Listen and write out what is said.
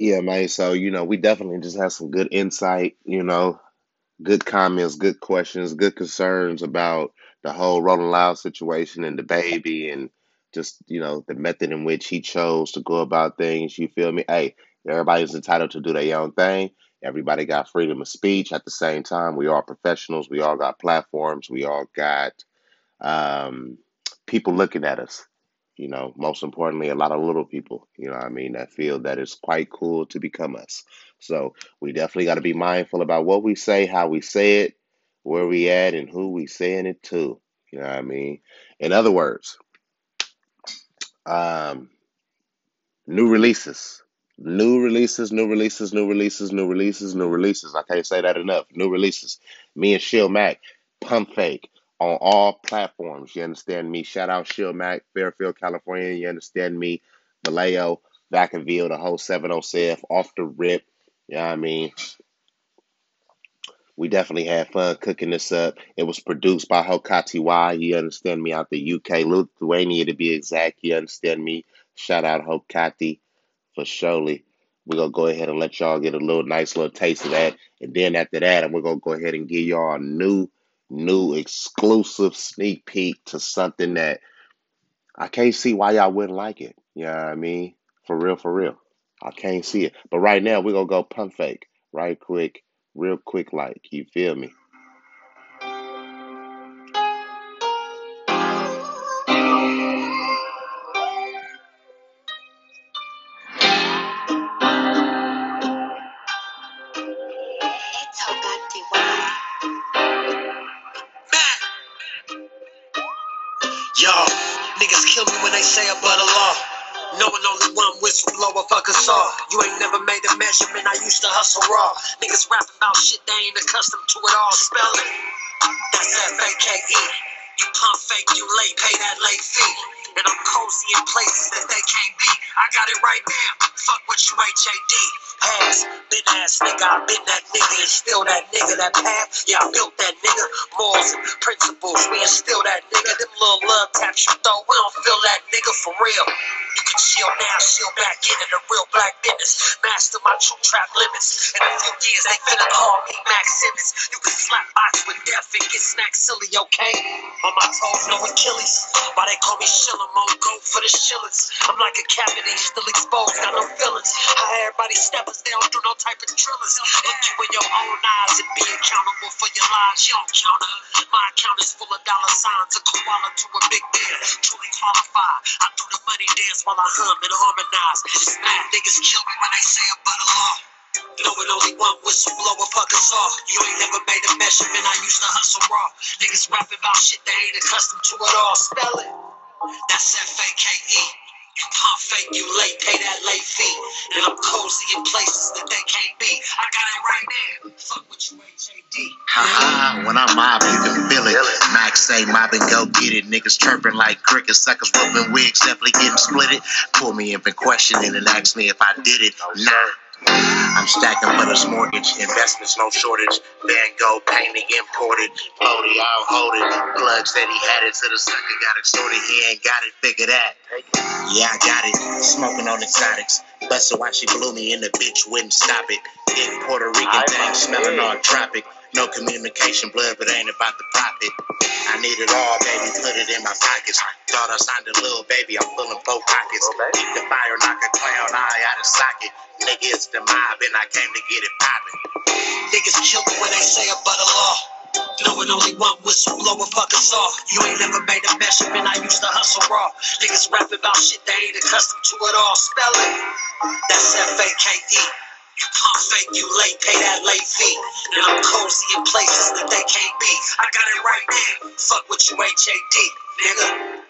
Yeah, man. So, you know, we definitely just had some good insight, you know, good comments, good questions, good concerns about the whole Rolling Loud situation and DaBaby and just, you know, the method in which he chose to go about things. You feel me? Hey, everybody's entitled to do their own thing. Everybody got freedom of speech at the same time. We all professionals. We all got platforms. We all got um, people looking at us. You know, most importantly, a lot of little people, you know I mean, that feel that it's quite cool to become us. So we definitely got to be mindful about what we say, how we say it, where we at, and who we saying it to. You know I mean? In other words, um, new releases. New releases, new releases, new releases, new releases, new releases. I can't say that enough. New releases. Me and Shill Mac, Pump Fake on all platforms. You understand me? Shout out Shill Mac, Fairfield, California. You understand me? Vallejo, Vacaville, the whole 707 off the rip. You know I mean? We definitely had fun cooking this up. It was produced by Hokati Y. You understand me? Out the UK, Lithuania to be exact. You understand me? Shout out Hokati for surely. We're gonna go ahead and let y'all get a little nice little taste of that. And then after that, we're gonna go ahead and give y'all a new, new exclusive sneak peek to something that I can't see why y'all wouldn't like it. You know what I mean? For real, for real. I can't see it. But right now we're gonna go pump fake. Right quick, real quick like. You feel me? They say a but a law. Knowing only one whistleblower fuck us all. You ain't never made a measurement, I used to hustle raw. Niggas rapping about shit they ain't accustomed to it all. Spell it. That's F-A-K-E. You pump fake, you late, pay that late fee. And I'm cozy in places that they can't be. I got it right now. Fuck what you H-A-D. Ass, been ass nigga, I been that nigga and still that nigga. That path, yeah, I built that nigga. Morals and principles, we instill that nigga. Them little love taps you throw, we don't feel that nigga for real. You can chill now, chill back in it, a real black business. Master my true trap limits. In a few years, they finna call me Max Simmons. You can slap box with death and get smacked silly, okay? On my toes, no Achilles. Why they call me Shiller, on go for the shillings. I'm like a cavity, still exposed, got no feelings. How everybody steppers, they don't do no type of drillers. Look you in your own eyes and be accountable for your lies. You don't count. My account is full of dollar signs, a koala to a big bear. Truly qualified. I do the money dance while I hum and harmonize. It's mad niggas kill me when they say a but a law. Knowing only one whistleblower fuck us all. You ain't never made a measurement, I used to hustle raw. Niggas rapping about shit they ain't accustomed to at all. Spell it. That's F-A-K-E. You pump fake, you late, pay that late fee. And I'm cozy in places that they can't be. I got it right there. Fuck what you H-A-D. Haha, when I mob, you can feel it. Max say mob and go get it. Niggas chirping like crickets, suckers whooping wigs, definitely getting splitted. Pull me in for questioning and ask me if I did it. Nah. I'm stacking this mortgage, investments no shortage. Van Gogh painting imported, Bodie, I'll hold it. Plug said he had it, to the sucker got it sorted. He ain't got it, figure that. Yeah, I got it. Smoking on exotics. Bustin' why she blew me and the bitch wouldn't stop it. Getting Puerto Rican thing, smelling all tropic. No communication, blood, but ain't about the profit. I need it all, baby. Put it in my pockets. Thought I signed a little baby. I'm filling both pockets. Keep the fire, knock a clown eye out of socket. Nigga, it's the mob, and I came to get it poppin'. Niggas kill me when they say a but a law. Knowing only one whistleblower fuck us all. You ain't never made a mess up, and I used to hustle raw. Niggas rapping about shit they ain't accustomed to at all. Spell it. That's F-A-K-E. You pump fake, you late, pay that late fee. And I'm cozy in places that they can't be. I got it right now. Fuck what you H-A-D, nigga.